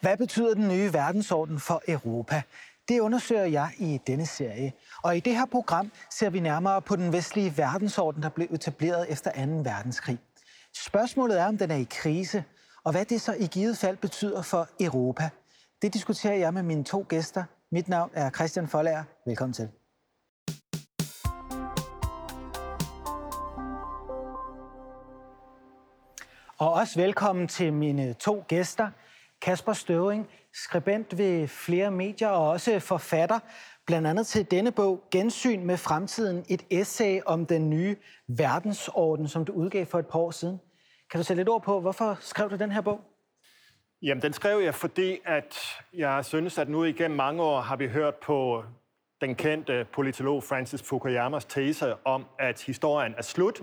Hvad betyder den nye verdensorden for Europa? Det undersøger jeg i denne serie. Og i det her program ser vi nærmere på den vestlige verdensorden, der blev etableret efter 2. verdenskrig. Spørgsmålet er, om den er i krise, og hvad det så i givet fald betyder for Europa. Det diskuterer jeg med mine to gæster. Mit navn er Christian Folager. Velkommen til. Og også velkommen til mine to gæster. Kasper Støvring, skribent ved flere medier og også forfatter, blandt andet til denne bog, Gensyn med fremtiden, et essay om den nye verdensorden, som du udgav for et par år siden. Kan du sætte lidt ord på, hvorfor skrev du den her bog? Jamen, den skrev jeg, fordi at jeg synes, at nu igennem mange år har vi hørt på den kendte politolog Francis Fukuyamas tese om, at historien er slut.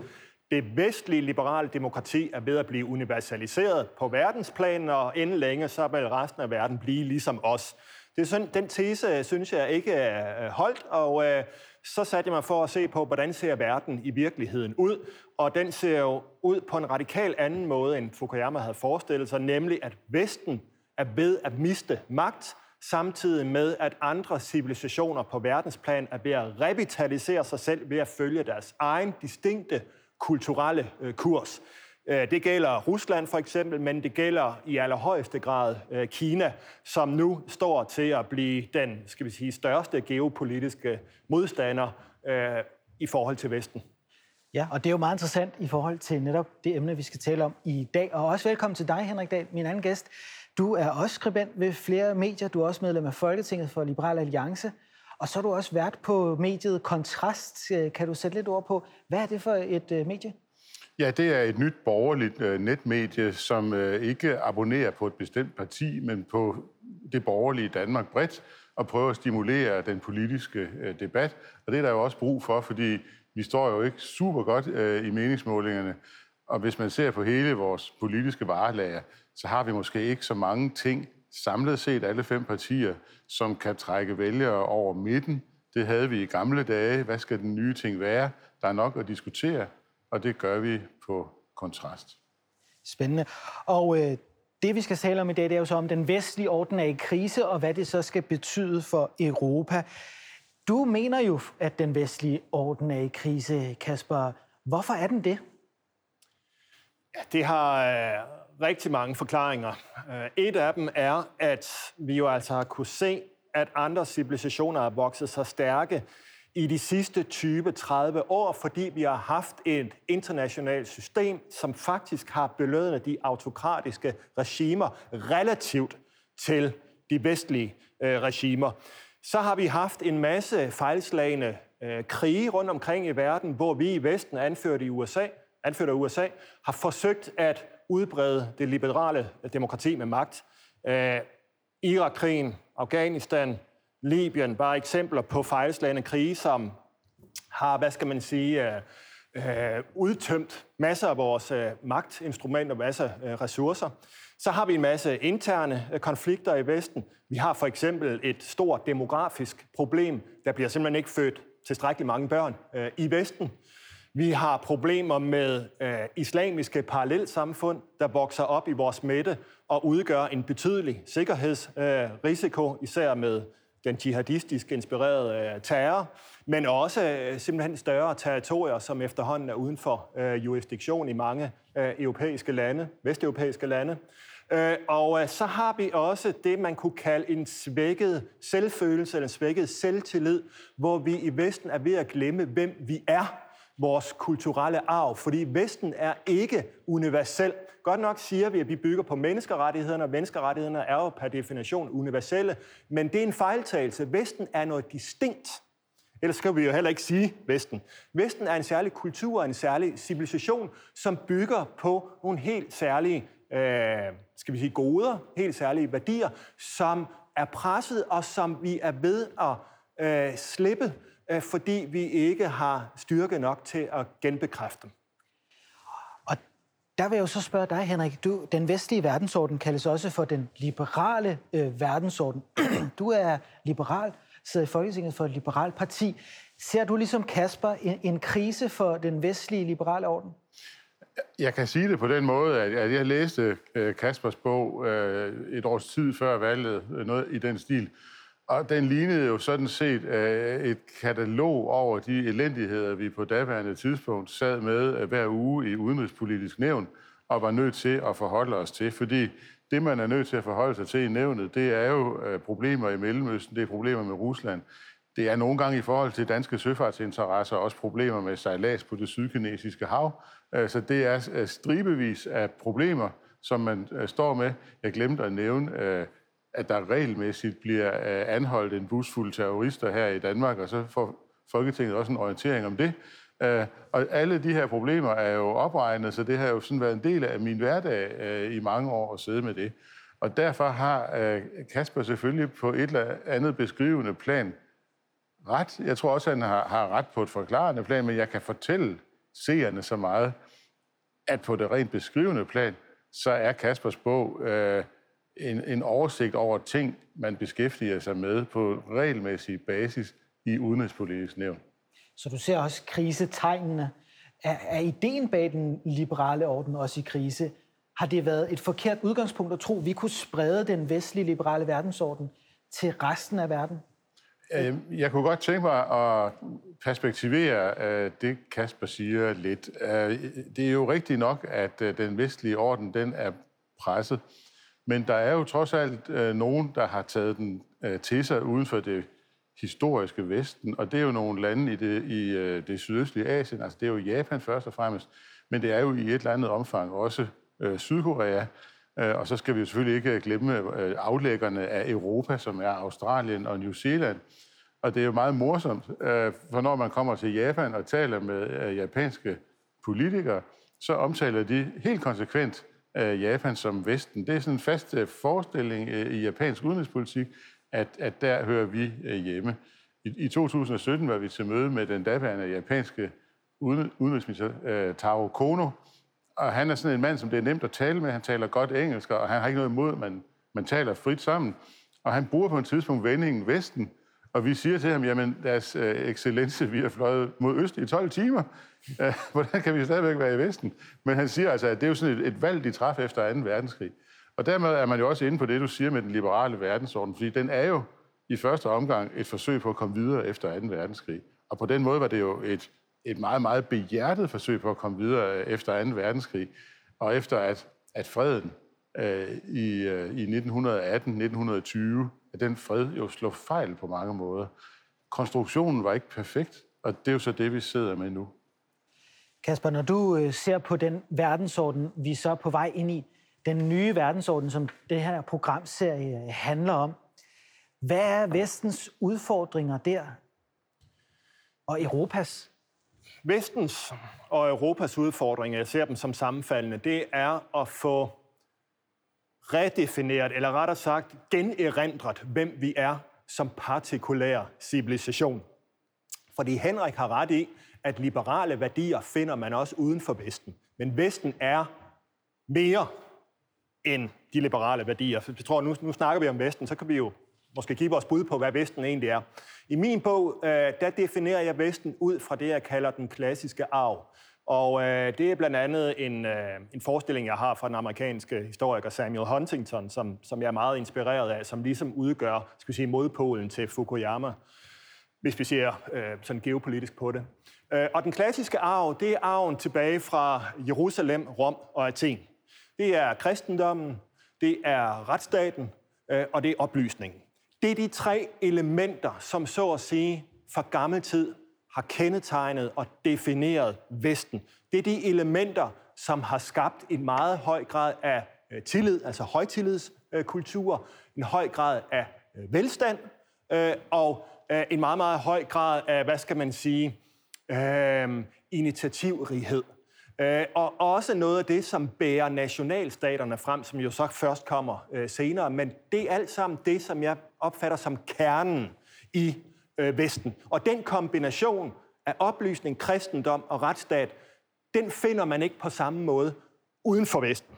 Det vestlige liberale demokrati er ved at blive universaliseret på verdensplan, og inden længe så vil resten af verden blive ligesom os. Det er sådan, den tese, synes jeg, ikke er holdt, og øh, så satte jeg mig for at se på, hvordan ser verden i virkeligheden ud. Og den ser jo ud på en radikal anden måde, end Fukuyama havde forestillet sig, nemlig at Vesten er ved at miste magt, samtidig med, at andre civilisationer på verdensplan er ved at revitalisere sig selv ved at følge deres egen distinkte kulturelle øh, kurs. Øh, det gælder Rusland for eksempel, men det gælder i allerhøjeste grad øh, Kina, som nu står til at blive den skal vi sige, største geopolitiske modstander i forhold til Vesten. Ja, og det er jo meget interessant i forhold til netop det emne, vi skal tale om i dag. Og også velkommen til dig, Henrik Dahl, min anden gæst. Du er også skribent ved flere medier. Du er også medlem af Folketinget for Liberal Alliance. Og så er du også vært på mediet Kontrast. Øh, kan du sætte lidt ord på, hvad er det for et øh, medie? Ja, det er et nyt borgerligt øh, netmedie, som ikke abonnerer på et bestemt parti, men på det borgerlige Danmark bredt, og prøver at stimulere den politiske debat. Og det er der jo også brug for, fordi vi står jo ikke super godt i meningsmålingerne. Og hvis man ser på hele vores politiske varelager, så har vi måske ikke så mange ting samlet set, alle fem partier, som kan trække vælgere over midten. Det havde vi i gamle dage. Hvad skal den nye ting være? Der er nok at diskutere og det gør vi på kontrast. Spændende. Og øh, det, vi skal tale om i dag, det er jo så om den vestlige orden er i krise, og hvad det så skal betyde for Europa. Du mener jo, at den vestlige orden er i krise, Kasper. Hvorfor er den det? Ja, det har øh, rigtig mange forklaringer. Øh, et af dem er, at vi jo altså har kunne se, at andre civilisationer har vokset så stærke i de sidste 20-30 år, fordi vi har haft et internationalt system, som faktisk har belønnet de autokratiske regimer relativt til de vestlige øh, regimer. Så har vi haft en masse fejlslagende øh, krige rundt omkring i verden, hvor vi i Vesten, anført i USA, anført af USA, har forsøgt at udbrede det liberale demokrati med magt. Øh, Irakkrigen, Afghanistan, Libyen, bare eksempler på fejlslagende krige, som har, hvad skal man sige, øh, øh, udtømt masser af vores øh, magtinstrumenter, masser af øh, ressourcer. Så har vi en masse interne øh, konflikter i Vesten. Vi har for eksempel et stort demografisk problem. Der bliver simpelthen ikke født tilstrækkeligt mange børn øh, i Vesten. Vi har problemer med øh, islamiske parallelsamfund, der vokser op i vores midte og udgør en betydelig sikkerhedsrisiko, øh, især med den jihadistisk inspirerede øh, terror, men også øh, simpelthen større territorier, som efterhånden er uden for øh, jurisdiktion i mange øh, europæiske lande, vesteuropæiske lande. Øh, og øh, så har vi også det, man kunne kalde en svækket selvfølelse eller en svækket selvtillid, hvor vi i Vesten er ved at glemme, hvem vi er vores kulturelle arv, fordi Vesten er ikke universel. Godt nok siger vi, at vi bygger på menneskerettighederne, og menneskerettighederne er jo per definition universelle, men det er en fejltagelse. Vesten er noget distinkt. Ellers skal vi jo heller ikke sige Vesten. Vesten er en særlig kultur, en særlig civilisation, som bygger på nogle helt særlige, øh, skal vi sige, goder, helt særlige værdier, som er presset, og som vi er ved at øh, slippe fordi vi ikke har styrke nok til at genbekræfte dem. Og der vil jeg jo så spørge dig, Henrik. Du, den vestlige verdensorden kaldes også for den liberale øh, verdensorden. du er liberal, sidder i Folketinget for et liberalt parti. Ser du ligesom Kasper en, en krise for den vestlige liberale orden? Jeg kan sige det på den måde, at jeg læste øh, Kaspers bog øh, et års tid før valget, øh, noget i den stil, og den lignede jo sådan set øh, et katalog over de elendigheder, vi på daværende tidspunkt sad med øh, hver uge i Udenrigspolitisk Nævn, og var nødt til at forholde os til. Fordi det, man er nødt til at forholde sig til i nævnet, det er jo øh, problemer i Mellemøsten, det er problemer med Rusland, det er nogle gange i forhold til danske søfartsinteresser også problemer med sejlads på det sydkinesiske hav. Øh, så det er stribevis af problemer, som man står med. Jeg glemte at nævne, at der regelmæssigt bliver øh, anholdt en busfuld terrorister her i Danmark, og så får Folketinget også en orientering om det. Øh, og alle de her problemer er jo opregnet, så det har jo sådan været en del af min hverdag øh, i mange år at sidde med det. Og derfor har Kasper selvfølgelig på et eller andet beskrivende plan ret. Jeg tror også, at han har, har ret på et forklarende plan, men jeg kan fortælle seerne så meget, at på det rent beskrivende plan, så er Kaspers bog øh, en, en oversigt over ting, man beskæftiger sig med på regelmæssig basis i udenrigspolitisk nævn. Så du ser også krisetegnene. Er, er ideen bag den liberale orden også i krise? Har det været et forkert udgangspunkt at tro, at vi kunne sprede den vestlige liberale verdensorden til resten af verden? Øh, jeg kunne godt tænke mig at perspektivere øh, det, Kasper siger lidt. Øh, det er jo rigtigt nok, at den vestlige orden den er presset, men der er jo trods alt øh, nogen, der har taget den øh, til sig uden for det historiske Vesten, og det er jo nogle lande i det, i øh, det sydøstlige Asien, altså det er jo Japan først og fremmest, men det er jo i et eller andet omfang også Sydkorea, og så skal vi jo selvfølgelig ikke glemme aflæggerne af Europa, som er Australien og New Zealand, og det er jo meget morsomt, øh, for når man kommer til Japan og taler med øh, japanske politikere, så omtaler de helt konsekvent øh, Japan som Vesten. Det er sådan en fast øh, forestilling øh, i japansk udenrigspolitik, at, at der hører vi øh, hjemme. I, I 2017 var vi til møde med den daværende japanske udenrigsminister Taro Kono, og han er sådan en mand, som det er nemt at tale med. Han taler godt engelsk, og han har ikke noget imod, at man, man taler frit sammen. Og han bruger på et tidspunkt vendingen Vesten, og vi siger til ham, jamen deres øh, excellence, vi har fløjet mod øst i 12 timer. Øh, hvordan kan vi stadigvæk være i Vesten? Men han siger altså, at det er jo sådan et, et valg, de træffede efter 2. verdenskrig. Og dermed er man jo også inde på det, du siger med den liberale verdensorden, fordi den er jo i første omgang et forsøg på at komme videre efter 2. verdenskrig. Og på den måde var det jo et, et meget, meget behjertet forsøg på at komme videre øh, efter 2. verdenskrig. Og efter at, at freden øh, i, øh, i 1918-1920 at den fred jo slår fejl på mange måder. Konstruktionen var ikke perfekt, og det er jo så det, vi sidder med nu. Kasper, når du øh, ser på den verdensorden, vi så er på vej ind i, den nye verdensorden, som det her programserie handler om, hvad er vestens udfordringer der? Og Europas? Vestens og Europas udfordringer, jeg ser dem som sammenfaldende, det er at få redefineret, eller rettere sagt generindret, hvem vi er som partikulær civilisation. Fordi Henrik har ret i, at liberale værdier finder man også uden for Vesten. Men Vesten er mere end de liberale værdier. Jeg tror, nu, nu snakker vi om Vesten, så kan vi jo måske give vores bud på, hvad Vesten egentlig er. I min bog, øh, der definerer jeg Vesten ud fra det, jeg kalder den klassiske arv. Og øh, det er blandt andet en, øh, en forestilling, jeg har fra den amerikanske historiker Samuel Huntington, som, som jeg er meget inspireret af, som ligesom udgør skal vi sige, modpolen til Fukuyama, hvis vi ser øh, sådan geopolitisk på det. Øh, og den klassiske arv, det er arven tilbage fra Jerusalem, Rom og Athen. Det er kristendommen, det er retsstaten, øh, og det er oplysningen. Det er de tre elementer, som så at sige fra gammel tid har kendetegnet og defineret Vesten. Det er de elementer, som har skabt en meget høj grad af øh, tillid, altså højtillidskultur, en høj grad af øh, velstand øh, og en meget, meget høj grad af, hvad skal man sige, initiativrighed. Og også noget af det, som bærer nationalstaterne frem, som jo så først kommer senere, men det er alt sammen det, som jeg opfatter som kernen i øh, Vesten. Og den kombination af oplysning, kristendom og retsstat, den finder man ikke på samme måde uden for Vesten.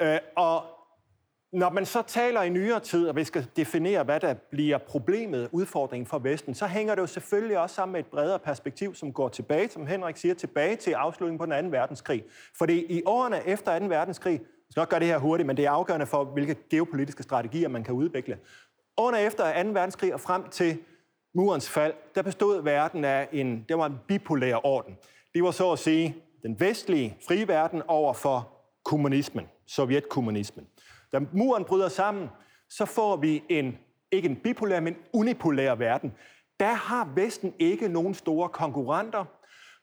Øh, og når man så taler i nyere tid, og vi skal definere, hvad der bliver problemet, udfordringen for Vesten, så hænger det jo selvfølgelig også sammen med et bredere perspektiv, som går tilbage, som Henrik siger, tilbage til afslutningen på den 2. verdenskrig. Fordi i årene efter 2. verdenskrig, jeg skal nok gøre det her hurtigt, men det er afgørende for, hvilke geopolitiske strategier man kan udvikle. Under efter 2. verdenskrig og frem til murens fald, der bestod verden af en, det var en bipolær orden. Det var så at sige den vestlige frie verden over for kommunismen, sovjetkommunismen. Da muren bryder sammen, så får vi en, ikke en bipolær, men unipolær verden. Der har Vesten ikke nogen store konkurrenter,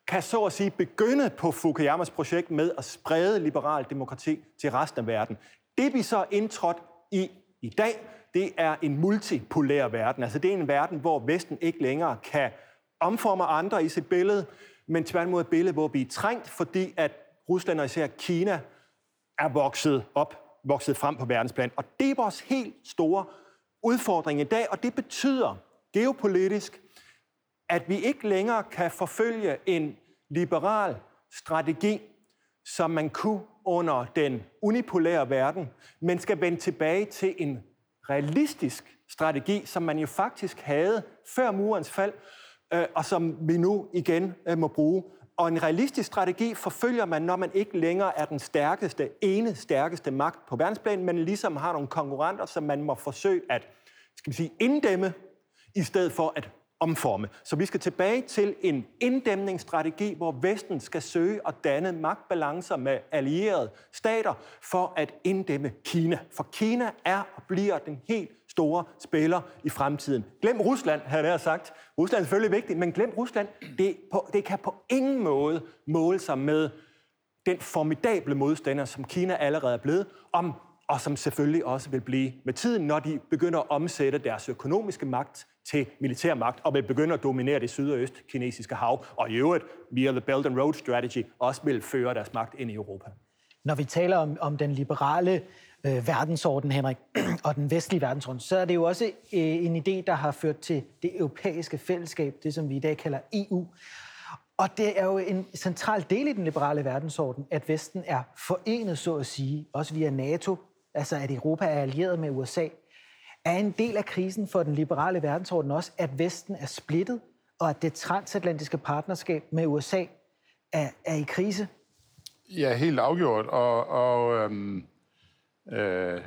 kan så at sige begynde på Fukuyamas projekt med at sprede liberal demokrati til resten af verden. Det vi så indtrådt i i dag, det er en multipolær verden. Altså det er en verden, hvor Vesten ikke længere kan omforme andre i sit billede, men tværtimod et billede, hvor vi er trængt, fordi at Rusland og især Kina er vokset op vokset frem på verdensplan. Og det er vores helt store udfordring i dag, og det betyder geopolitisk, at vi ikke længere kan forfølge en liberal strategi, som man kunne under den unipolære verden, men skal vende tilbage til en realistisk strategi, som man jo faktisk havde før murens fald, øh, og som vi nu igen øh, må bruge. Og en realistisk strategi forfølger man, når man ikke længere er den stærkeste, ene stærkeste magt på verdensplan, men ligesom har nogle konkurrenter, som man må forsøge at skal vi sige, inddæmme, i stedet for at omforme. Så vi skal tilbage til en inddæmningsstrategi, hvor Vesten skal søge at danne magtbalancer med allierede stater for at inddæmme Kina. For Kina er og bliver den helt store spiller i fremtiden. Glem Rusland, havde jeg sagt. Rusland er selvfølgelig vigtigt, men glem Rusland. Det, på, det kan på ingen måde måle sig med den formidable modstander, som Kina allerede er blevet, om, og som selvfølgelig også vil blive med tiden, når de begynder at omsætte deres økonomiske magt til militær magt, og vil begynde at dominere det syd- og østkinesiske hav, og i øvrigt via The Belt and Road Strategy også vil føre deres magt ind i Europa. Når vi taler om, om den liberale øh, verdensorden, Henrik, og den vestlige verdensorden, så er det jo også øh, en idé, der har ført til det europæiske fællesskab, det som vi i dag kalder EU. Og det er jo en central del i den liberale verdensorden, at Vesten er forenet, så at sige, også via NATO, altså at Europa er allieret med USA. Er en del af krisen for den liberale verdensorden også, at Vesten er splittet, og at det transatlantiske partnerskab med USA er, er i krise? Ja, helt afgjort. Og, og øhm, øh,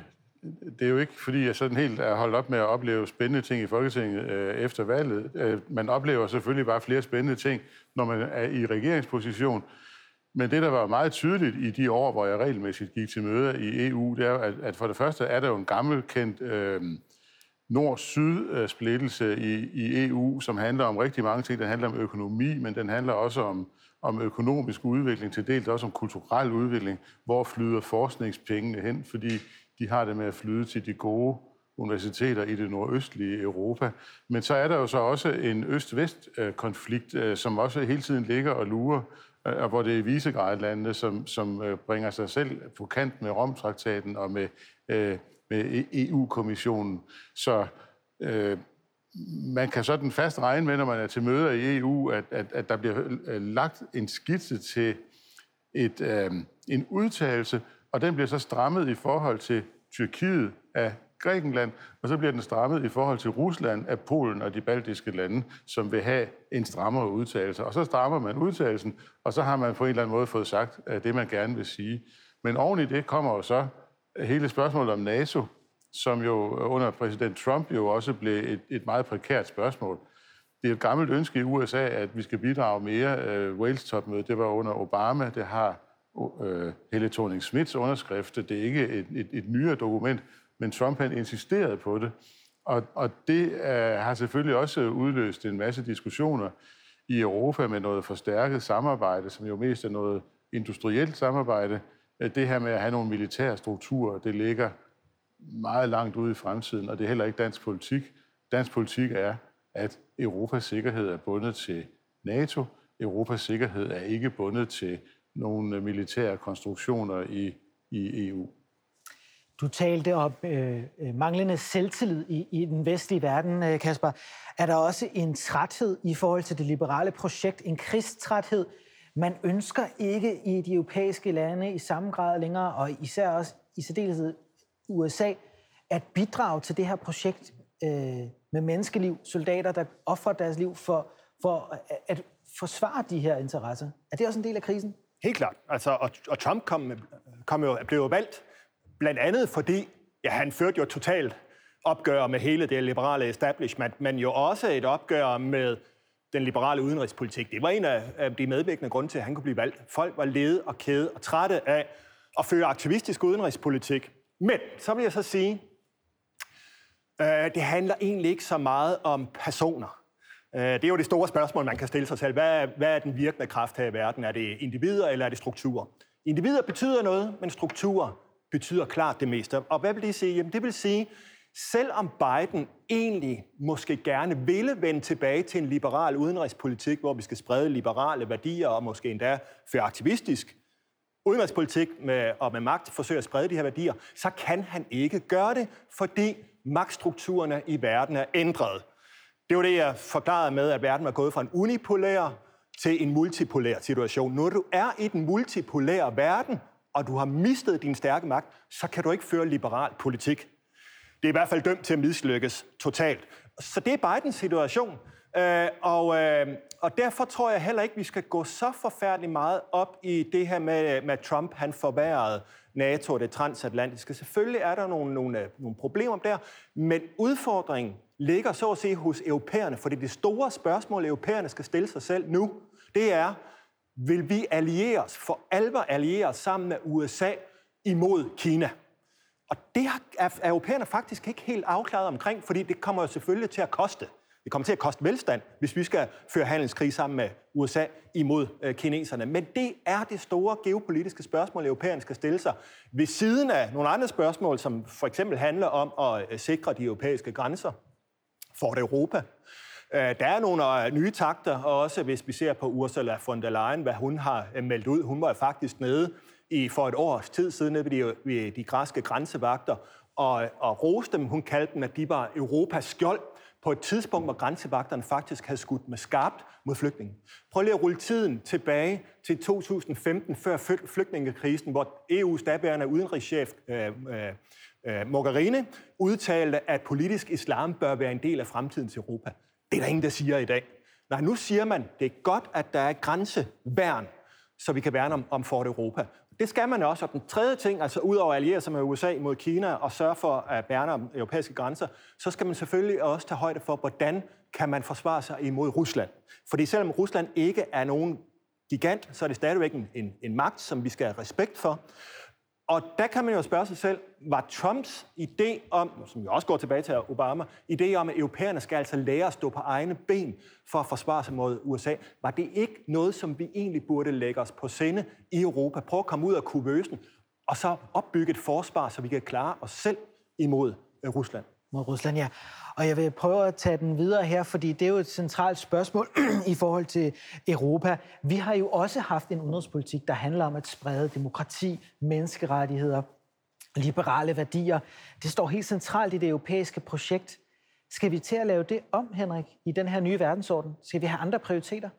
det er jo ikke, fordi jeg sådan helt er holdt op med at opleve spændende ting i Folketinget øh, efter valget. Øh, man oplever selvfølgelig bare flere spændende ting, når man er i regeringsposition. Men det, der var meget tydeligt i de år, hvor jeg regelmæssigt gik til møder i EU, det er at, at for det første er der jo en gammelkendt øh, nord-syd-splittelse øh, i, i EU, som handler om rigtig mange ting. Den handler om økonomi, men den handler også om, om økonomisk udvikling, til dels også om kulturel udvikling. Hvor flyder forskningspengene hen? Fordi de har det med at flyde til de gode universiteter i det nordøstlige Europa. Men så er der jo så også en øst-vest-konflikt, øh, øh, som også hele tiden ligger og lurer, og hvor det er visegrad som, som bringer sig selv på kant med Romtraktaten og med, med e EU-kommissionen. Så øh, man kan sådan fast regne med, når man er til møder i EU, at, at, at der bliver øh, lagt en skitse til et, øh, en udtalelse, og den bliver så strammet i forhold til Tyrkiet af Grækenland, og så bliver den strammet i forhold til Rusland af Polen og de baltiske lande, som vil have en strammere udtalelse. Og så strammer man udtalelsen, og så har man på en eller anden måde fået sagt øh, det, man gerne vil sige. Men oven i det kommer jo så hele spørgsmålet om NATO, som jo under præsident Trump jo også blev et, et meget prekært spørgsmål. Det er et gammelt ønske i USA, at vi skal bidrage mere. Uh, Wales-topmødet, det var under Obama. Det har uh, Helle thorning Smiths underskrift. Det er ikke et, et, et nyere dokument, men Trump han insisterede på det. Og, og det uh, har selvfølgelig også udløst en masse diskussioner i Europa med noget forstærket samarbejde, som jo mest er noget industrielt samarbejde. Øh, det her med at have nogle militære strukturer, det ligger meget langt ude i fremtiden, og det er heller ikke dansk politik. Dansk politik er, at Europas sikkerhed er bundet til NATO. Europas sikkerhed er ikke bundet til nogle militære konstruktioner i, i EU. Du talte om øh, øh, manglende selvtillid i, i den vestlige verden, øh, Kasper. Er der også en træthed i forhold til det liberale projekt, en krigstræthed? Man ønsker ikke i de europæiske lande i samme grad længere, og især også i særdeleshed USA at bidrage til det her projekt øh, med menneskeliv, soldater, der offrer deres liv for, for at forsvare de her interesser. Er det også en del af krisen? Helt klart. Altså, og, og Trump kom, kom jo, blev jo valgt blandt andet fordi, ja, han førte jo totalt opgør med hele det liberale establishment, men jo også et opgør med den liberale udenrigspolitik. Det var en af de medvirkende grunde til, at han kunne blive valgt. Folk var lede og kede og trætte af at føre aktivistisk udenrigspolitik. Men så vil jeg så sige, øh, det handler egentlig ikke så meget om personer. Øh, det er jo det store spørgsmål, man kan stille sig selv. Hvad er, hvad er den virkende kraft her i verden? Er det individer, eller er det strukturer? Individer betyder noget, men strukturer betyder klart det meste. Og hvad vil det sige? Jamen, det vil sige, selvom Biden egentlig måske gerne ville vende tilbage til en liberal udenrigspolitik, hvor vi skal sprede liberale værdier og måske endda føre aktivistisk udenrigspolitik med, og med magt forsøge at sprede de her værdier, så kan han ikke gøre det, fordi magtstrukturerne i verden er ændret. Det var det, jeg forklarede med, at verden er gået fra en unipolær til en multipolær situation. Når du er i den multipolære verden, og du har mistet din stærke magt, så kan du ikke føre liberal politik. Det er i hvert fald dømt til at mislykkes totalt. Så det er Bidens situation. Øh, og, øh, og derfor tror jeg heller ikke, vi skal gå så forfærdeligt meget op i det her med, med Trump. Han forværrede NATO og det transatlantiske. Selvfølgelig er der nogle, nogle, øh, nogle problemer der, men udfordringen ligger så at sige hos europæerne, for det store spørgsmål, europæerne skal stille sig selv nu, det er, vil vi alliere os, for alvor alliere os sammen med USA imod Kina? Og det er europæerne faktisk ikke helt afklaret omkring, fordi det kommer jo selvfølgelig til at koste. Det kommer til at koste velstand, hvis vi skal føre handelskrig sammen med USA imod øh, kineserne. Men det er det store geopolitiske spørgsmål, europæerne skal stille sig. Ved siden af nogle andre spørgsmål, som for eksempel handler om at øh, sikre de europæiske grænser for Europa. Øh, der er nogle nye takter, og også hvis vi ser på Ursula von der Leyen, hvad hun har meldt ud. Hun var faktisk nede i, for et års tid siden ved de, ved de græske grænsevagter og, og roste dem. Hun kaldte dem, at de var Europas skjold på et tidspunkt, hvor grænsevagterne faktisk havde skudt med skarpt mod flygtninge. Prøv lige at rulle tiden tilbage til 2015, før flygtningekrisen, hvor EU's daværende udenrigschef øh, øh, øh, Mogherini udtalte, at politisk islam bør være en del af fremtidens Europa. Det er der ingen, der siger i dag. Nej, nu siger man, det er godt, at der er grænseværn, så vi kan værne om, om Fort Europa. Det skal man også. Og den tredje ting, altså ud over at alliere sig med USA mod Kina og sørge for at værne om europæiske grænser, så skal man selvfølgelig også tage højde for, hvordan kan man forsvare sig imod Rusland. Fordi selvom Rusland ikke er nogen gigant, så er det stadigvæk en, en, en magt, som vi skal have respekt for. Og der kan man jo spørge sig selv, var Trumps idé om, som jo også går tilbage til Obama, idé om, at europæerne skal altså lære at stå på egne ben for at forsvare sig mod USA, var det ikke noget, som vi egentlig burde lægge os på sinde i Europa? Prøv at komme ud af kuvøsen, og så opbygge et forsvar, så vi kan klare os selv imod øh, Rusland. Mod Rusland, ja. Og jeg vil prøve at tage den videre her, fordi det er jo et centralt spørgsmål i forhold til Europa. Vi har jo også haft en udenrigspolitik, der handler om at sprede demokrati, menneskerettigheder, liberale værdier. Det står helt centralt i det europæiske projekt. Skal vi til at lave det om, Henrik, i den her nye verdensorden? Skal vi have andre prioriteter?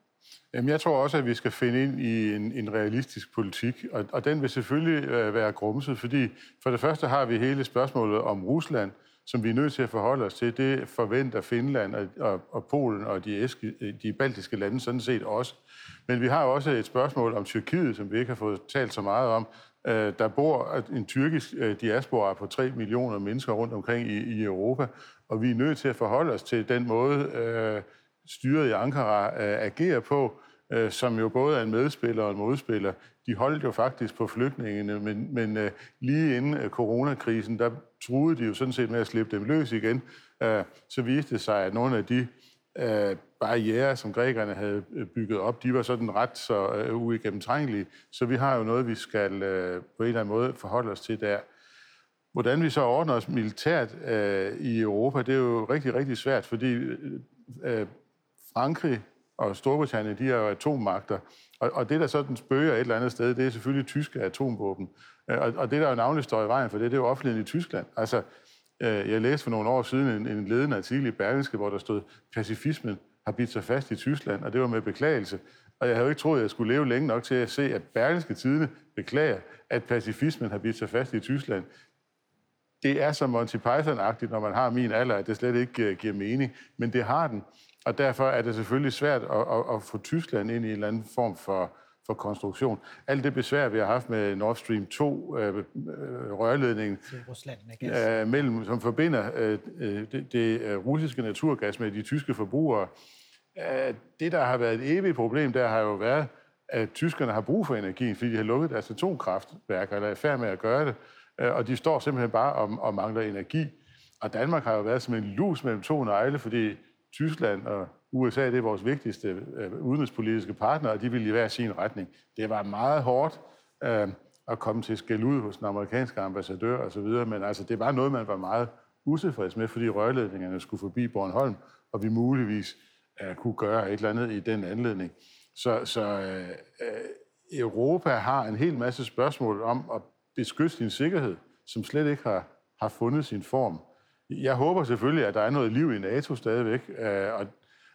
Jamen, jeg tror også, at vi skal finde ind i en, en realistisk politik, og, og den vil selvfølgelig øh, være grumset, fordi for det første har vi hele spørgsmålet om Rusland, som vi er nødt til at forholde os til, det forventer Finland og, og, og Polen og de, eske, de baltiske lande sådan set også. Men vi har også et spørgsmål om Tyrkiet, som vi ikke har fået talt så meget om. Øh, der bor en tyrkisk øh, diaspora på 3 millioner mennesker rundt omkring i, i Europa, og vi er nødt til at forholde os til den måde, øh, styret i Ankara øh, agerer på, øh, som jo både er en medspiller og en modspiller. De holdt jo faktisk på flygtningene, men, men øh, lige inden øh, coronakrisen, der truede de jo sådan set med at slippe dem løs igen. Øh, så viste det sig, at nogle af de øh, barriere, som grækerne havde øh, bygget op, de var sådan ret så øh, uigennemtrængelige. Så vi har jo noget, vi skal øh, på en eller anden måde forholde os til der. Hvordan vi så ordner os militært øh, i Europa, det er jo rigtig, rigtig svært, fordi øh, øh Frankrig og Storbritannien, de er jo atommagter. Og, og det, der sådan spøger et eller andet sted, det er selvfølgelig tyske atomvåben. Øh, og, og det, der jo navnligt står i vejen for det, det er jo offentligheden i Tyskland. Altså, øh, jeg læste for nogle år siden en, en ledende artikel i Berlingske, hvor der stod, pacifismen har bidt sig fast i Tyskland, og det var med beklagelse. Og jeg havde jo ikke troet, at jeg skulle leve længe nok til at se, at Berlingske Tidene beklager, at pacifismen har bidt sig fast i Tyskland. det er så Monty Python-agtigt, når man har min alder, at det slet ikke øh, giver mening, men det har den. Og derfor er det selvfølgelig svært at, at, at få Tyskland ind i en eller anden form for, for konstruktion. Alt det besvær, vi har haft med Nord Stream 2, øh, øh, rørledningen, Rusland øh, mellem, som forbinder øh, det, det øh, russiske naturgas med de tyske forbrugere, øh, det, der har været et evigt problem, der har jo været, at tyskerne har brug for energien, fordi de har lukket deres atomkraftværker, eller er færd med at gøre det, øh, og de står simpelthen bare og, og mangler energi. Og Danmark har jo været som en lus mellem to negle, fordi Tyskland og USA det er vores vigtigste øh, udenrigspolitiske partner, og de vil i hver sin retning. Det var meget hårdt øh, at komme til skæld ud hos den amerikanske ambassadør osv., men altså, det var noget, man var meget utilfreds med, fordi rørledningerne skulle forbi Bornholm, og vi muligvis øh, kunne gøre et eller andet i den anledning. Så, så øh, øh, Europa har en hel masse spørgsmål om at beskytte sin sikkerhed, som slet ikke har, har fundet sin form. Jeg håber selvfølgelig, at der er noget liv i NATO stadigvæk, øh, og,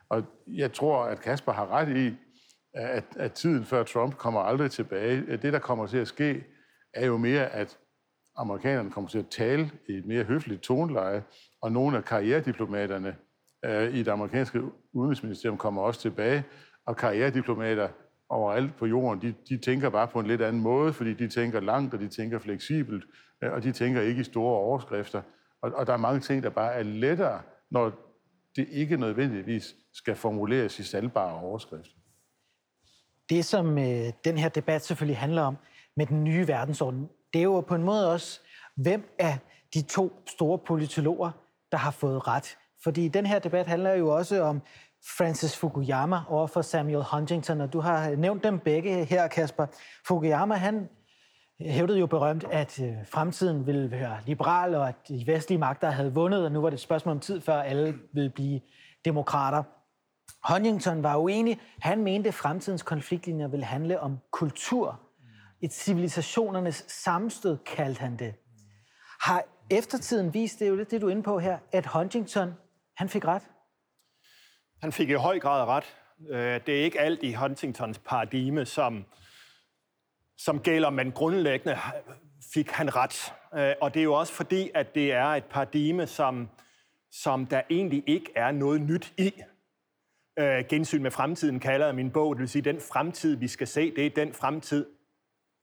og jeg tror, at Kasper har ret i, at, at tiden før Trump kommer aldrig tilbage. Det, der kommer til at ske, er jo mere, at amerikanerne kommer til at tale i et mere høfligt toneleje, og nogle af karrierediplomaterne øh, i det amerikanske udenrigsministerium kommer også tilbage, og karrierediplomater overalt på jorden, de, de tænker bare på en lidt anden måde, fordi de tænker langt, og de tænker fleksibelt, øh, og de tænker ikke i store overskrifter. Og, og der er mange ting, der bare er lettere, når det ikke nødvendigvis skal formuleres i salgbare overskrifter. Det, som øh, den her debat selvfølgelig handler om med den nye verdensorden, det er jo på en måde også, hvem er de to store politologer, der har fået ret. Fordi den her debat handler jo også om Francis Fukuyama over for Samuel Huntington, og du har øh, nævnt dem begge her, Kasper. Fukuyama, han hævdede jo berømt, at øh, fremtiden ville være liberal, og at de vestlige magter havde vundet, og nu var det et spørgsmål om tid, før alle ville blive demokrater. Huntington var uenig. Han mente, at fremtidens konfliktlinjer ville handle om kultur. Et civilisationernes sammenstød, kaldte han det. Har eftertiden vist, det er jo lidt det, du er inde på her, at Huntington, han fik ret? Han fik i høj grad ret. Øh, det er ikke alt i Huntingtons paradigme, som som gælder, men grundlæggende fik han ret. Øh, og det er jo også fordi, at det er et paradigme, som, som der egentlig ikke er noget nyt i. Øh, gensyn med fremtiden kalder jeg min bog. Det vil sige, den fremtid, vi skal se, det er den fremtid,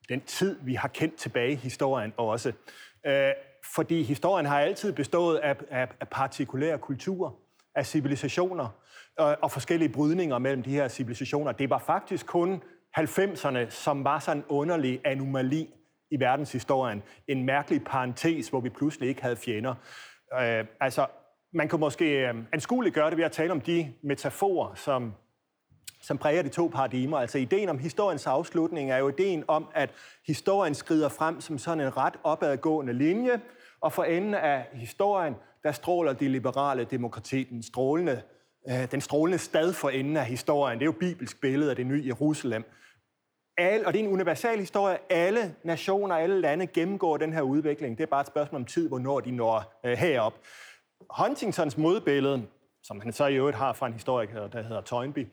den tid, vi har kendt tilbage i historien også. Øh, fordi historien har altid bestået af, af, af partikulære kulturer, af civilisationer og, og forskellige brydninger mellem de her civilisationer. Det var faktisk kun 90'erne, som var sådan en underlig anomali i verdenshistorien. En mærkelig parentes, hvor vi pludselig ikke havde fjender. Øh, altså, man kunne måske øh, anskueligt gøre det ved at tale om de metaforer, som, som præger de to paradigmer. Altså, ideen om historiens afslutning er jo ideen om, at historien skrider frem som sådan en ret opadgående linje, og for enden af historien, der stråler det liberale demokrati, den strålende, øh, Øh, den strålende stad for enden af historien. Det er jo bibelsk billede af det nye Jerusalem. Alle, og det er en universal historie. Alle nationer, alle lande gennemgår den her udvikling. Det er bare et spørgsmål om tid, hvornår de når øh, herop. Huntingtons modbillede, som han så i øvrigt har fra en historiker, der hedder Toynbee,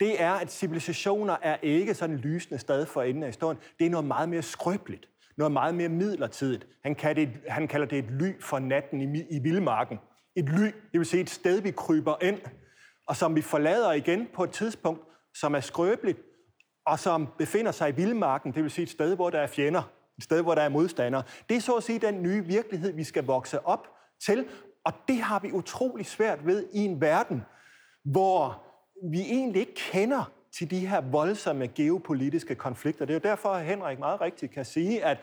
det er, at civilisationer er ikke sådan en lysende sted for enden af historien. Det er noget meget mere skrøbeligt, noget meget mere midlertidigt. Han, kan det, han kalder det et ly for natten i, i vildmarken. Et ly, det vil sige et sted, vi kryber ind, og som vi forlader igen på et tidspunkt, som er skrøbeligt, og som befinder sig i vildmarken, det vil sige et sted, hvor der er fjender, et sted, hvor der er modstandere. Det er så at sige den nye virkelighed, vi skal vokse op til, og det har vi utrolig svært ved i en verden, hvor vi egentlig ikke kender til de her voldsomme geopolitiske konflikter. Det er jo derfor, at Henrik meget rigtigt kan sige, at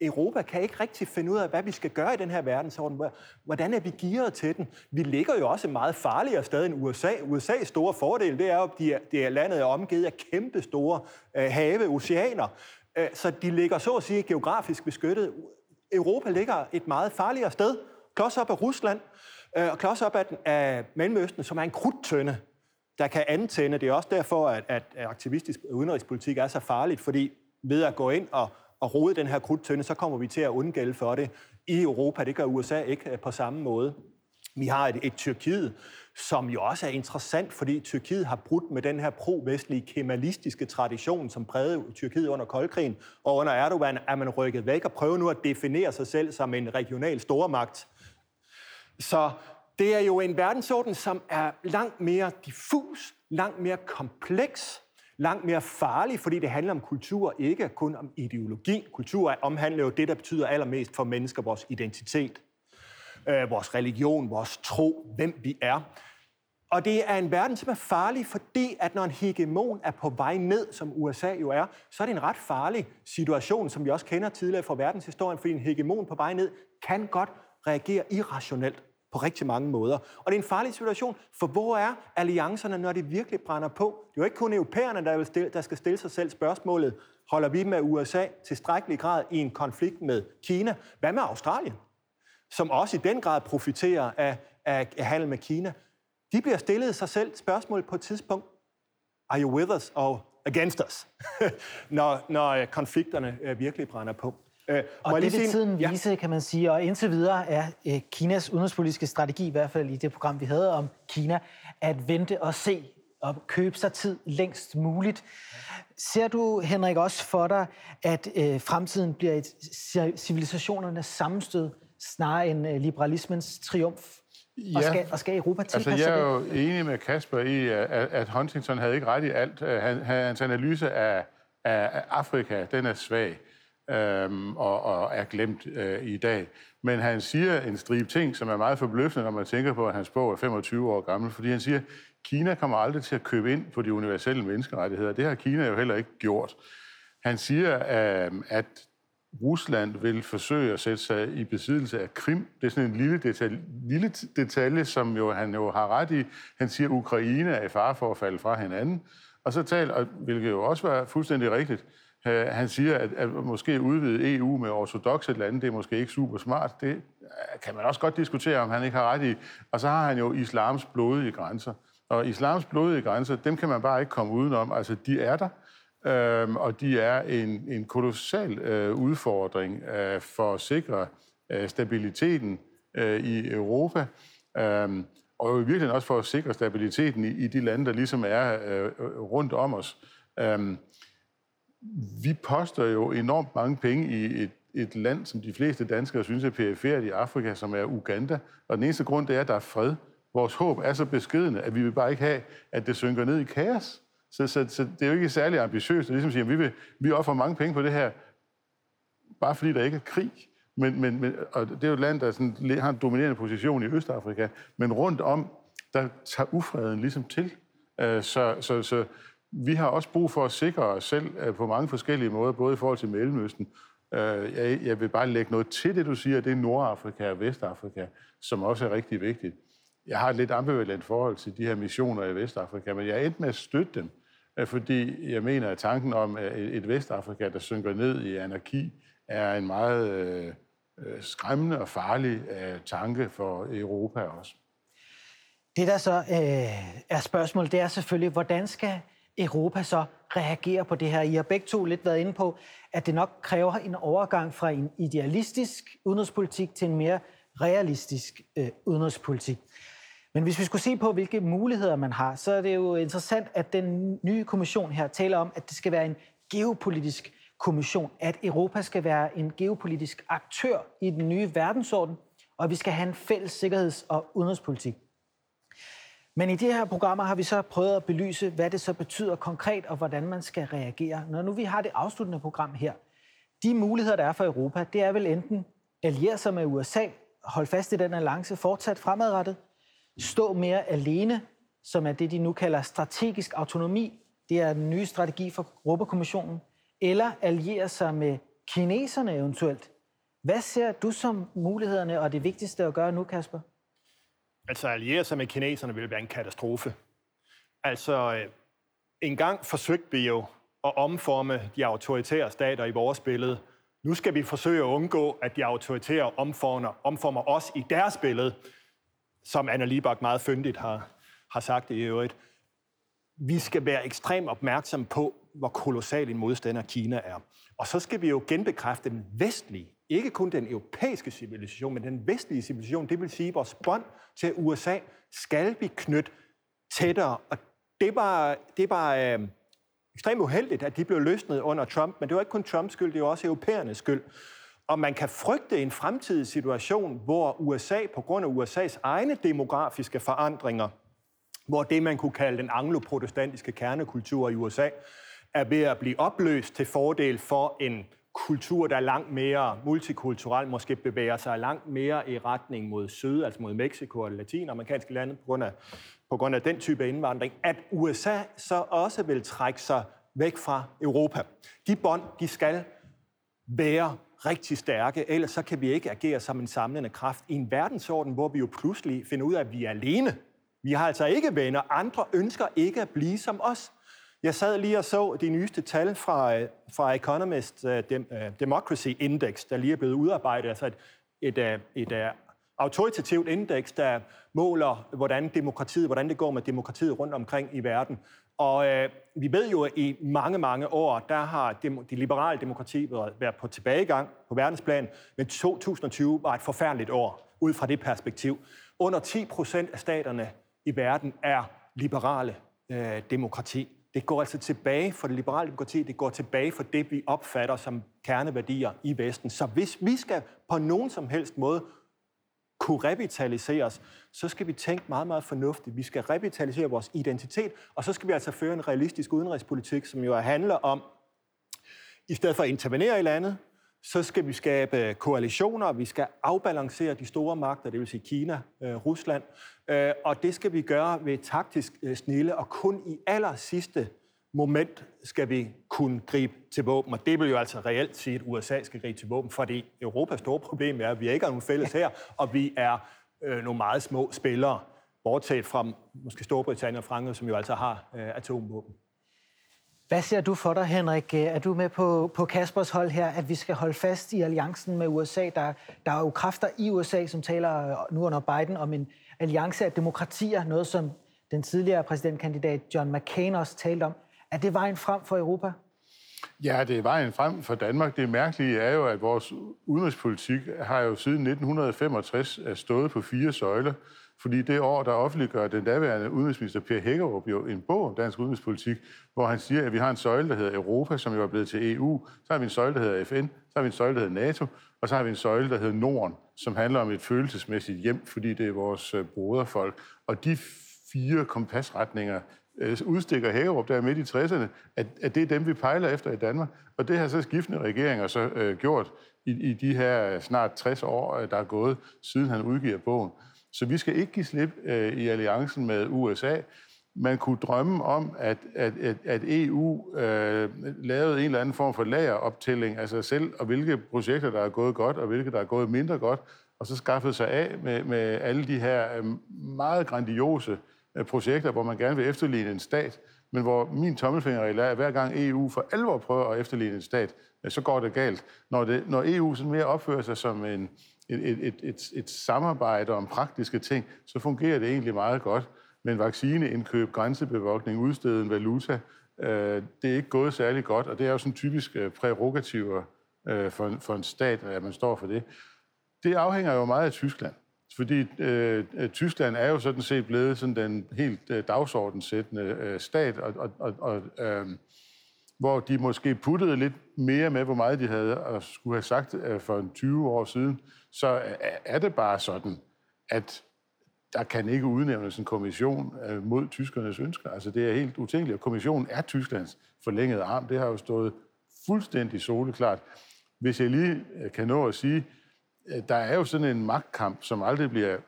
Europa kan ikke rigtig finde ud af, hvad vi skal gøre i den her verdensorden. Hvordan er vi gearet til den? Vi ligger jo også meget farligere sted end USA. USA's store fordel, det er jo, at de er, det er landet er omgivet af kæmpe store øh, have, oceaner. Øh, så de ligger så at sige geografisk beskyttet. Europa ligger et meget farligere sted, klods op af Rusland, øh, og klods op af, af Mellemøsten, som er en krudtønde, der kan antænde. Det er også derfor, at, at aktivistisk udenrigspolitik er så farligt, fordi ved at gå ind og at rode den her krudtønde, så kommer vi til at undgælde for det i Europa. Det gør USA ikke øh, på samme måde. Vi har et, et Tyrkiet, som jo også er interessant, fordi Tyrkiet har brudt med den her pro-vestlige kemalistiske tradition, som prægede Tyrkiet under koldkrigen. Og under Erdogan er man rykket væk og prøver nu at definere sig selv som en regional stormagt. Så det er jo en verdensorden, som er langt mere diffus, langt mere kompleks, langt mere farlig, fordi det handler om kultur, ikke kun om ideologi. Kultur omhandler jo det, der betyder allermest for mennesker, vores identitet, øh, vores religion, vores tro, hvem vi er. Og det er en verden, som er farlig, fordi at når en hegemon er på vej ned, som USA jo er, så er det en ret farlig situation, som vi også kender tidligere fra verdenshistorien, fordi en hegemon på vej ned kan godt reagere irrationelt på rigtig mange måder. Og det er en farlig situation, for hvor er alliancerne, når det virkelig brænder på? Det er jo ikke kun europæerne, der, vil stille, der skal stille sig selv spørgsmålet, holder vi med USA tilstrækkelig grad i en konflikt med Kina? Hvad med Australien, som også i den grad profiterer af, af, af handel med Kina? De bliver stillet sig selv spørgsmål på et tidspunkt. Are you with us or against us? når, når konflikterne øh, virkelig brænder på. Øh, og det vil tiden vise, ja. kan man sige, og indtil videre er øh, Kinas udenrigspolitiske strategi, i hvert fald i det program, vi havde om Kina, at vente og se og købe sig tid længst muligt. Ser du, Henrik, også for dig, at øh, fremtiden bliver et civilisationernes sammenstød, snarere end øh, liberalismens triumf? Ja. Og, skal, og skal Europa tilpasse altså, jeg er jo enig med Kasper i, at, at Huntington havde ikke ret i alt. Han, hans analyse af, af Afrika, den er svag øhm, og, og er glemt øh, i dag. Men han siger en stribe ting, som er meget forbløffende, når man tænker på, at hans bog er 25 år gammel, fordi han siger, Kina kommer aldrig til at købe ind på de universelle menneskerettigheder. Det har Kina jo heller ikke gjort. Han siger, øh, at Rusland vil forsøge at sætte sig i besiddelse af Krim. Det er sådan en lille detalje, lille detalje som jo, han jo har ret i. Han siger, at Ukraine er i fare for at falde fra hinanden. Og så taler, hvilket jo også var fuldstændig rigtigt, Øh, han siger, at, at måske udvide EU med ortodoxe lande, det er måske ikke super smart. Det øh, kan man også godt diskutere, om han ikke har ret i. Og så har han jo islams blodige grænser. Og islams blodige grænser, dem kan man bare ikke komme udenom. Altså, de er der. Øhm, og de er en, en kolossal øh, udfordring øh, for at sikre øh, stabiliteten øh, i Europa. Øhm, og i virkeligheden også for at sikre stabiliteten i, i de lande, der ligesom er øh, rundt om os. Øhm, vi poster jo enormt mange penge i et, et land, som de fleste danskere synes er perifært i Afrika, som er Uganda. Og den eneste grund, det er, at der er fred. Vores håb er så beskedende, at vi vil bare ikke have, at det synker ned i kaos. Så, så, så det er jo ikke særlig ambitiøst. at ligesom sige, at vi, vil, vi offrer mange penge på det her, bare fordi der ikke er krig. Men, men, men, og det er jo et land, der sådan, har en dominerende position i Østafrika, men rundt om, der tager ufreden ligesom til. Øh, så, så, så vi har også brug for at sikre os selv øh, på mange forskellige måder, både i forhold til Mellemøsten. Øh, jeg vil bare lægge noget til det, du siger, det er Nordafrika og Vestafrika, som også er rigtig vigtigt. Jeg har et lidt ambivalent forhold til de her missioner i Vestafrika, men jeg er endt med at støtte dem, øh, fordi jeg mener, at tanken om et Vestafrika, der synker ned i anarki, er en meget øh, skræmmende og farlig tanke for Europa også. Det, der så øh, er spørgsmålet, det er selvfølgelig, hvordan skal Europa så reagerer på det her. I har begge to lidt været inde på, at det nok kræver en overgang fra en idealistisk udenrigspolitik til en mere realistisk øh, udenrigspolitik. Men hvis vi skulle se på, hvilke muligheder man har, så er det jo interessant, at den nye kommission her taler om, at det skal være en geopolitisk kommission, at Europa skal være en geopolitisk aktør i den nye verdensorden, og at vi skal have en fælles sikkerheds- og udenrigspolitik. Men i de her programmer har vi så prøvet at belyse, hvad det så betyder konkret, og hvordan man skal reagere. Når nu vi har det afsluttende program her, de muligheder, der er for Europa, det er vel enten alliere sig med USA, holde fast i den alliance fortsat fremadrettet, stå mere alene, som er det, de nu kalder strategisk autonomi. Det er den nye strategi for Europakommissionen. Eller alliere sig med kineserne eventuelt. Hvad ser du som mulighederne og det vigtigste at gøre nu, Kasper? Altså, alliere sig med kineserne ville være en katastrofe. Altså, øh, en gang forsøgte vi jo at omforme de autoritære stater i vores billede. Nu skal vi forsøge at undgå, at de autoritære omformer, omformer os i deres billede, som Anna Libak meget fyndigt har, har sagt i øvrigt. Vi skal være ekstremt opmærksom på, hvor kolossal en modstander Kina er. Og så skal vi jo genbekræfte den vestlige ikke kun den europæiske civilisation, men den vestlige civilisation, det vil sige vores bånd til USA, skal vi knytte tættere. Og det var, det var øh, ekstremt uheldigt, at de blev løsnet under Trump, men det var ikke kun Trumps skyld, det var også europæernes skyld. Og man kan frygte en fremtidig situation, hvor USA, på grund af USA's egne demografiske forandringer, hvor det, man kunne kalde den angloprotestantiske kernekultur i USA, er ved at blive opløst til fordel for en kultur, der er langt mere multikulturel, måske bevæger sig langt mere i retning mod syd, altså mod Mexico og latinamerikanske lande, på grund, af, på grund af den type indvandring, at USA så også vil trække sig væk fra Europa. De bånd, de skal være rigtig stærke, ellers så kan vi ikke agere som en samlende kraft i en verdensorden, hvor vi jo pludselig finder ud af, at vi er alene. Vi har altså ikke venner. Andre ønsker ikke at blive som os. Jeg sad lige og så de nyeste tal fra, øh, fra Economist uh, Dem, uh, Democracy Index, der lige er blevet udarbejdet, altså et, et, et, et autoritativt indeks, der måler, hvordan demokratiet, hvordan det går med demokratiet rundt omkring i verden. Og øh, vi ved jo, at i mange, mange år, der har dem, de liberale demokrati været på tilbagegang på verdensplan, men 2020 var et forfærdeligt år ud fra det perspektiv. Under 10 procent af staterne i verden er liberale øh, demokrati. Det går altså tilbage for det liberale demokrati, det går tilbage for det, vi opfatter som kerneværdier i Vesten. Så hvis vi skal på nogen som helst måde kunne revitaliseres, så skal vi tænke meget, meget fornuftigt. Vi skal revitalisere vores identitet, og så skal vi altså føre en realistisk udenrigspolitik, som jo handler om, i stedet for at intervenere i landet, så skal vi skabe koalitioner, vi skal afbalancere de store magter, det vil sige Kina, øh, Rusland, øh, og det skal vi gøre ved taktisk øh, snille, og kun i aller sidste moment skal vi kunne gribe til våben, og det vil jo altså reelt sige, at USA skal gribe til våben, fordi Europas store problem er, at vi ikke har nogen fælles her, og vi er øh, nogle meget små spillere, bortset fra måske Storbritannien og Frankrig, som jo altså har øh, atomvåben. Hvad ser du for dig, Henrik? Er du med på, på Kaspers hold her, at vi skal holde fast i alliancen med USA? Der, der er jo kræfter i USA, som taler nu under Biden om en alliance af demokratier, noget som den tidligere præsidentkandidat John McCain også talte om. Er det vejen frem for Europa? Ja, det er vejen frem for Danmark. Det mærkelige er jo, at vores udenrigspolitik har jo siden 1965 stået på fire søjler. Fordi det år, der offentliggør den daværende udenrigsminister Per Hækkerup jo en bog om dansk udenrigspolitik, hvor han siger, at vi har en søjle, der hedder Europa, som jo er blevet til EU. Så har vi en søjle, der hedder FN. Så har vi en søjle, der hedder NATO. Og så har vi en søjle, der hedder Norden, som handler om et følelsesmæssigt hjem, fordi det er vores øh, broderfolk. Og de fire kompasretninger øh, udstikker Hækkerup der midt i 60'erne, at, at det er dem, vi pejler efter i Danmark. Og det har så skiftende regeringer så øh, gjort i, i de her snart 60 år, øh, der er gået, siden han udgiver bogen. Så vi skal ikke give slip øh, i alliancen med USA. Man kunne drømme om, at, at, at, at EU øh, lavede en eller anden form for lageroptælling af sig selv, og hvilke projekter, der er gået godt, og hvilke, der er gået mindre godt, og så skaffede sig af med, med alle de her øh, meget grandiose øh, projekter, hvor man gerne vil efterligne en stat, men hvor min tommelfinger er, at hver gang EU for alvor prøver at efterligne en stat, øh, så går det galt. Når, det, når EU sådan mere opfører sig som en, et, et, et, et samarbejde om praktiske ting, så fungerer det egentlig meget godt. Men vaccineindkøb, grænsebevogtning, udsteden valuta, øh, det er ikke gået særlig godt, og det er jo sådan typisk øh, prerogativer øh, for, for en stat, at man står for det. Det afhænger jo meget af Tyskland, fordi øh, øh Tyskland er jo sådan set blevet sådan den helt øh, dagsordensættende øh, stat, og, og, og, og øh, hvor de måske puttede lidt mere med, hvor meget de havde at skulle have sagt øh, for 20 år siden, så øh, er det bare sådan, at der kan ikke udnævnes en kommission øh, mod tyskernes ønsker. Altså det er helt utænkeligt, og kommissionen er Tysklands forlængede arm. Det har jo stået fuldstændig soleklart. Hvis jeg lige kan nå at sige, der er jo sådan en magtkamp, som aldrig bliver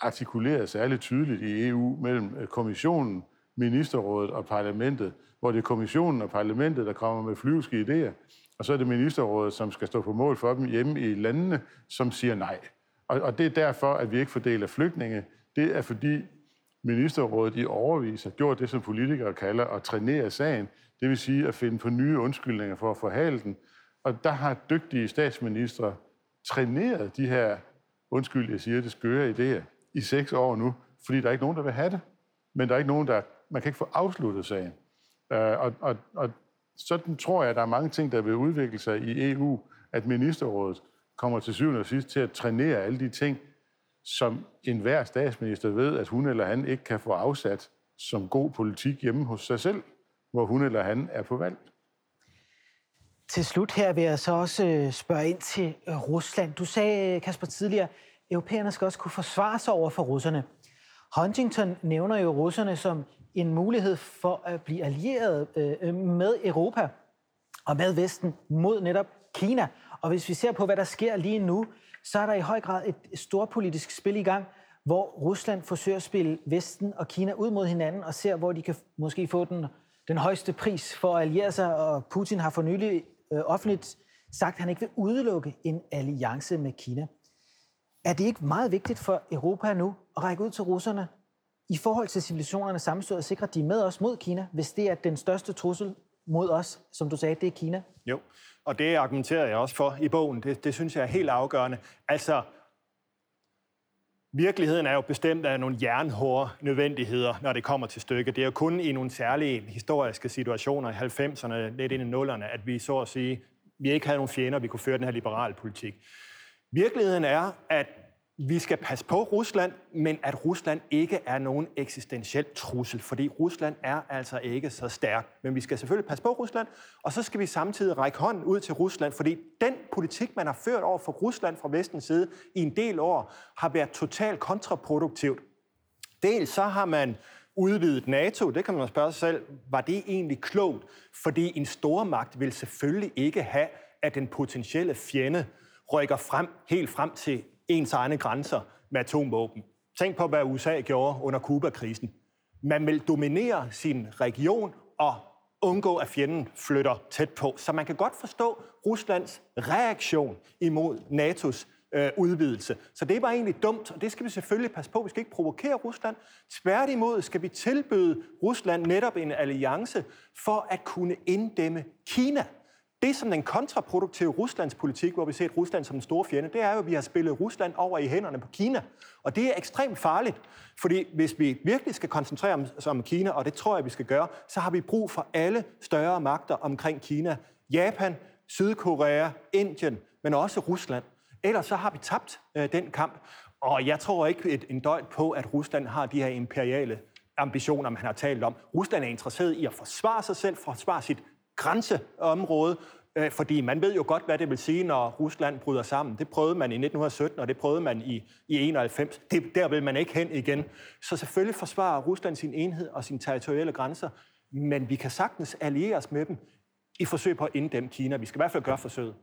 artikuleret særligt tydeligt i EU mellem kommissionen, ministerrådet og parlamentet, hvor det er kommissionen og parlamentet, der kommer med flyvske idéer, og så er det ministerrådet, som skal stå på mål for dem hjemme i landene, som siger nej. Og, og det er derfor, at vi ikke fordeler flygtninge. Det er fordi ministerrådet i overvis har gjort det, som politikere kalder at trænere sagen. Det vil sige at finde på nye undskyldninger for at forhale den. Og der har dygtige statsministre træneret de her, undskyld, jeg siger det, skøre idéer i seks år nu, fordi der er ikke nogen, der vil have det. Men der er ikke nogen, der... Man kan ikke få afsluttet sagen. Øh, og, og, og sådan tror jeg, at der er mange ting, der vil udvikle sig i EU, at ministerrådet kommer til syvende og sidst til at trænere alle de ting, som enhver statsminister ved, at hun eller han ikke kan få afsat som god politik hjemme hos sig selv, hvor hun eller han er på valg. Til slut her vil jeg så også øh, spørge ind til øh, Rusland. Du sagde, Kasper, tidligere, at europæerne skal også kunne forsvare sig over for russerne. Huntington nævner jo russerne som en mulighed for at blive allieret øh, øh, med Europa og med Vesten mod netop Kina. Og hvis vi ser på, hvad der sker lige nu, så er der i høj grad et storpolitisk spil i gang, hvor Rusland forsøger at spille Vesten og Kina ud mod hinanden og ser, hvor de kan måske få den, den højeste pris for at alliere sig. Og Putin har for nylig øh, offentligt sagt, at han ikke vil udelukke en alliance med Kina. Er det ikke meget vigtigt for Europa nu at række ud til russerne i forhold til civilisationerne sammenstød og sikre, at de er med os mod Kina, hvis det er den største trussel mod os, som du sagde, det er Kina? Jo, og det argumenterer jeg også for i bogen. Det, det synes jeg er helt afgørende. Altså, Virkeligheden er jo bestemt af nogle jernhårde nødvendigheder, når det kommer til stykket. Det er jo kun i nogle særlige historiske situationer i 90'erne, lidt ind i 0'erne, at vi så at sige, vi ikke havde nogen fjender, vi kunne føre den her liberale politik. Virkeligheden er, at vi skal passe på Rusland, men at Rusland ikke er nogen eksistentiel trussel, fordi Rusland er altså ikke så stærk. Men vi skal selvfølgelig passe på Rusland, og så skal vi samtidig række hånden ud til Rusland, fordi den politik, man har ført over for Rusland fra vestens side i en del år, har været totalt kontraproduktivt. Dels så har man udvidet NATO, det kan man spørge sig selv, var det egentlig klogt? Fordi en stormagt vil selvfølgelig ikke have, at den potentielle fjende rykker frem, helt frem til ens egne grænser med atomvåben. Tænk på, hvad USA gjorde under Kuba-krisen. Man vil dominere sin region og undgå, at fjenden flytter tæt på. Så man kan godt forstå Ruslands reaktion imod NATO's øh, udvidelse. Så det var egentlig dumt, og det skal vi selvfølgelig passe på. Vi skal ikke provokere Rusland. Tværtimod skal vi tilbyde Rusland netop en alliance for at kunne inddæmme Kina. Det, som den kontraproduktive Ruslands politik, hvor vi ser Rusland som en store fjende, det er jo, at vi har spillet Rusland over i hænderne på Kina. Og det er ekstremt farligt, fordi hvis vi virkelig skal koncentrere os om Kina, og det tror jeg, vi skal gøre, så har vi brug for alle større magter omkring Kina. Japan, Sydkorea, Indien, men også Rusland. Ellers så har vi tabt øh, den kamp. Og jeg tror ikke et, en døjt på, at Rusland har de her imperiale ambitioner, man har talt om. Rusland er interesseret i at forsvare sig selv, forsvare sit grænseområde, øh, fordi man ved jo godt, hvad det vil sige, når Rusland bryder sammen. Det prøvede man i 1917, og det prøvede man i, i 91. Det, der vil man ikke hen igen. Så selvfølgelig forsvarer Rusland sin enhed og sine territoriale grænser, men vi kan sagtens alliere os med dem i forsøg på at inddæmme Kina. Vi skal i hvert fald gøre forsøget.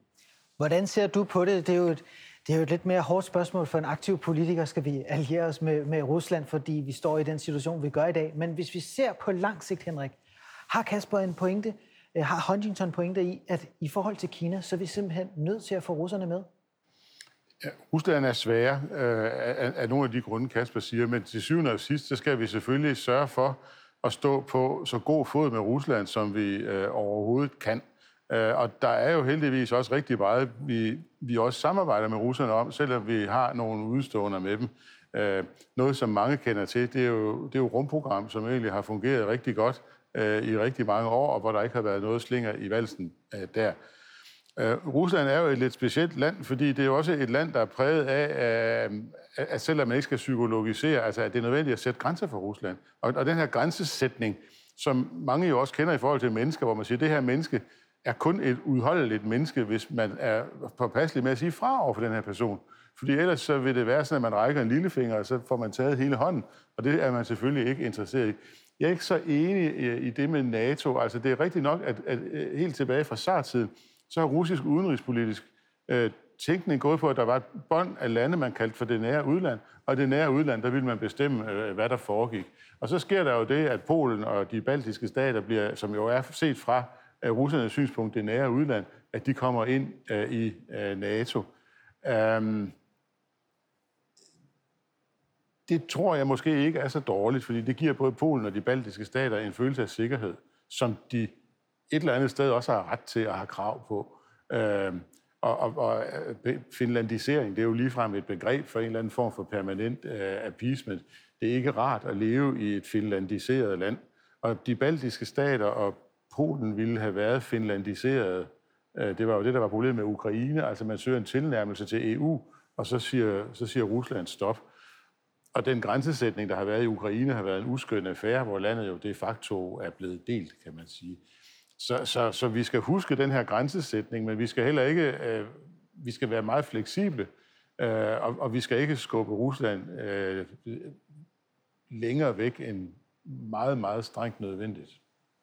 Hvordan ser du på det? Det er jo et, det er jo et lidt mere hårdt spørgsmål for en aktiv politiker. Skal vi alliere os med, med Rusland, fordi vi står i den situation, vi gør i dag? Men hvis vi ser på lang sigt, Henrik, har Kasper en pointe? Øh, har Huntington pointer i, at i forhold til Kina, så er vi simpelthen nødt til at få russerne med? Ja, Rusland er svære øh, af, af nogle af de grunde, Kasper siger, men til syvende og sidst, så skal vi selvfølgelig sørge for at stå på så god fod med Rusland, som vi øh, overhovedet kan. Øh, og der er jo heldigvis også rigtig meget, vi, vi også samarbejder med russerne om, selvom vi har nogle udstående med dem. Øh, noget, som mange kender til, det er jo, det er jo rumprogram, som egentlig har fungeret rigtig godt øh, i rigtig mange år, og hvor der ikke har været noget slinger i valsen øh, der. Øh, Rusland er jo et lidt specielt land, fordi det er jo også et land, der er præget af, øh, at selvom man ikke skal psykologisere, altså at det er nødvendigt at sætte grænser for Rusland. Og, og den her grænsesætning, som mange jo også kender i forhold til mennesker, hvor man siger, at det her menneske er kun et udholdeligt menneske, hvis man er påpasselig med at sige fra over for den her person. Fordi ellers så vil det være sådan, at man rækker en lillefinger, og så får man taget hele hånden. Og det er man selvfølgelig ikke interesseret i. Jeg er ikke så enig øh, i det med NATO. Altså, det er rigtigt nok, at, at øh, helt tilbage fra SAR-tiden, så har russisk udenrigspolitisk øh, tænkning gået på, at der var et bånd af lande, man kaldte for det nære udland, og det nære udland, der ville man bestemme, øh, hvad der foregik. Og så sker der jo det, at Polen og de baltiske stater bliver, som jo er set fra øh, russernes synspunkt, det nære udland, at de kommer ind øh, i øh, NATO. Um, det tror jeg måske ikke er så dårligt, fordi det giver både Polen og de baltiske stater en følelse af sikkerhed, som de et eller andet sted også har ret til at have krav på. Øh, og, og, og øh, finlandisering, det er jo ligefrem et begreb for en eller anden form for permanent øh, appeasement. Det er ikke rart at leve i et finlandiseret land. Og de baltiske stater og Polen ville have været finlandiseret Øh, det var jo det, der var problemet med Ukraine. Altså man søger en tilnærmelse til EU, og så siger, så siger Rusland stop. Og den grænsesætning, der har været i Ukraine, har været en uskøn affære, hvor landet jo de facto er blevet delt, kan man sige. Så, så, så vi skal huske den her grænsesætning, men vi skal heller ikke, øh, vi skal være meget fleksible, øh, og, og vi skal ikke skubbe Rusland øh, længere væk end meget, meget strengt nødvendigt.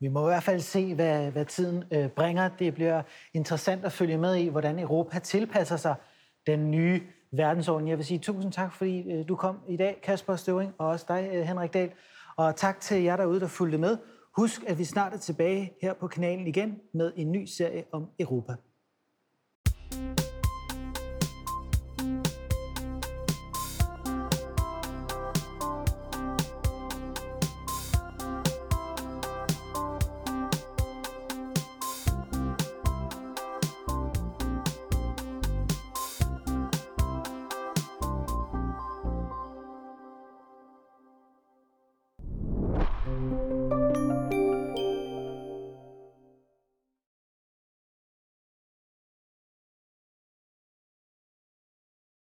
Vi må i hvert fald se, hvad, hvad tiden øh, bringer. Det bliver interessant at følge med i, hvordan Europa tilpasser sig den nye verdensorden. Jeg vil sige tusind tak, fordi øh, du kom i dag, Kasper Støvring, og også dig, øh, Henrik Dahl. Og tak til jer derude, der fulgte med. Husk, at vi snart er tilbage her på kanalen igen med en ny serie om Europa.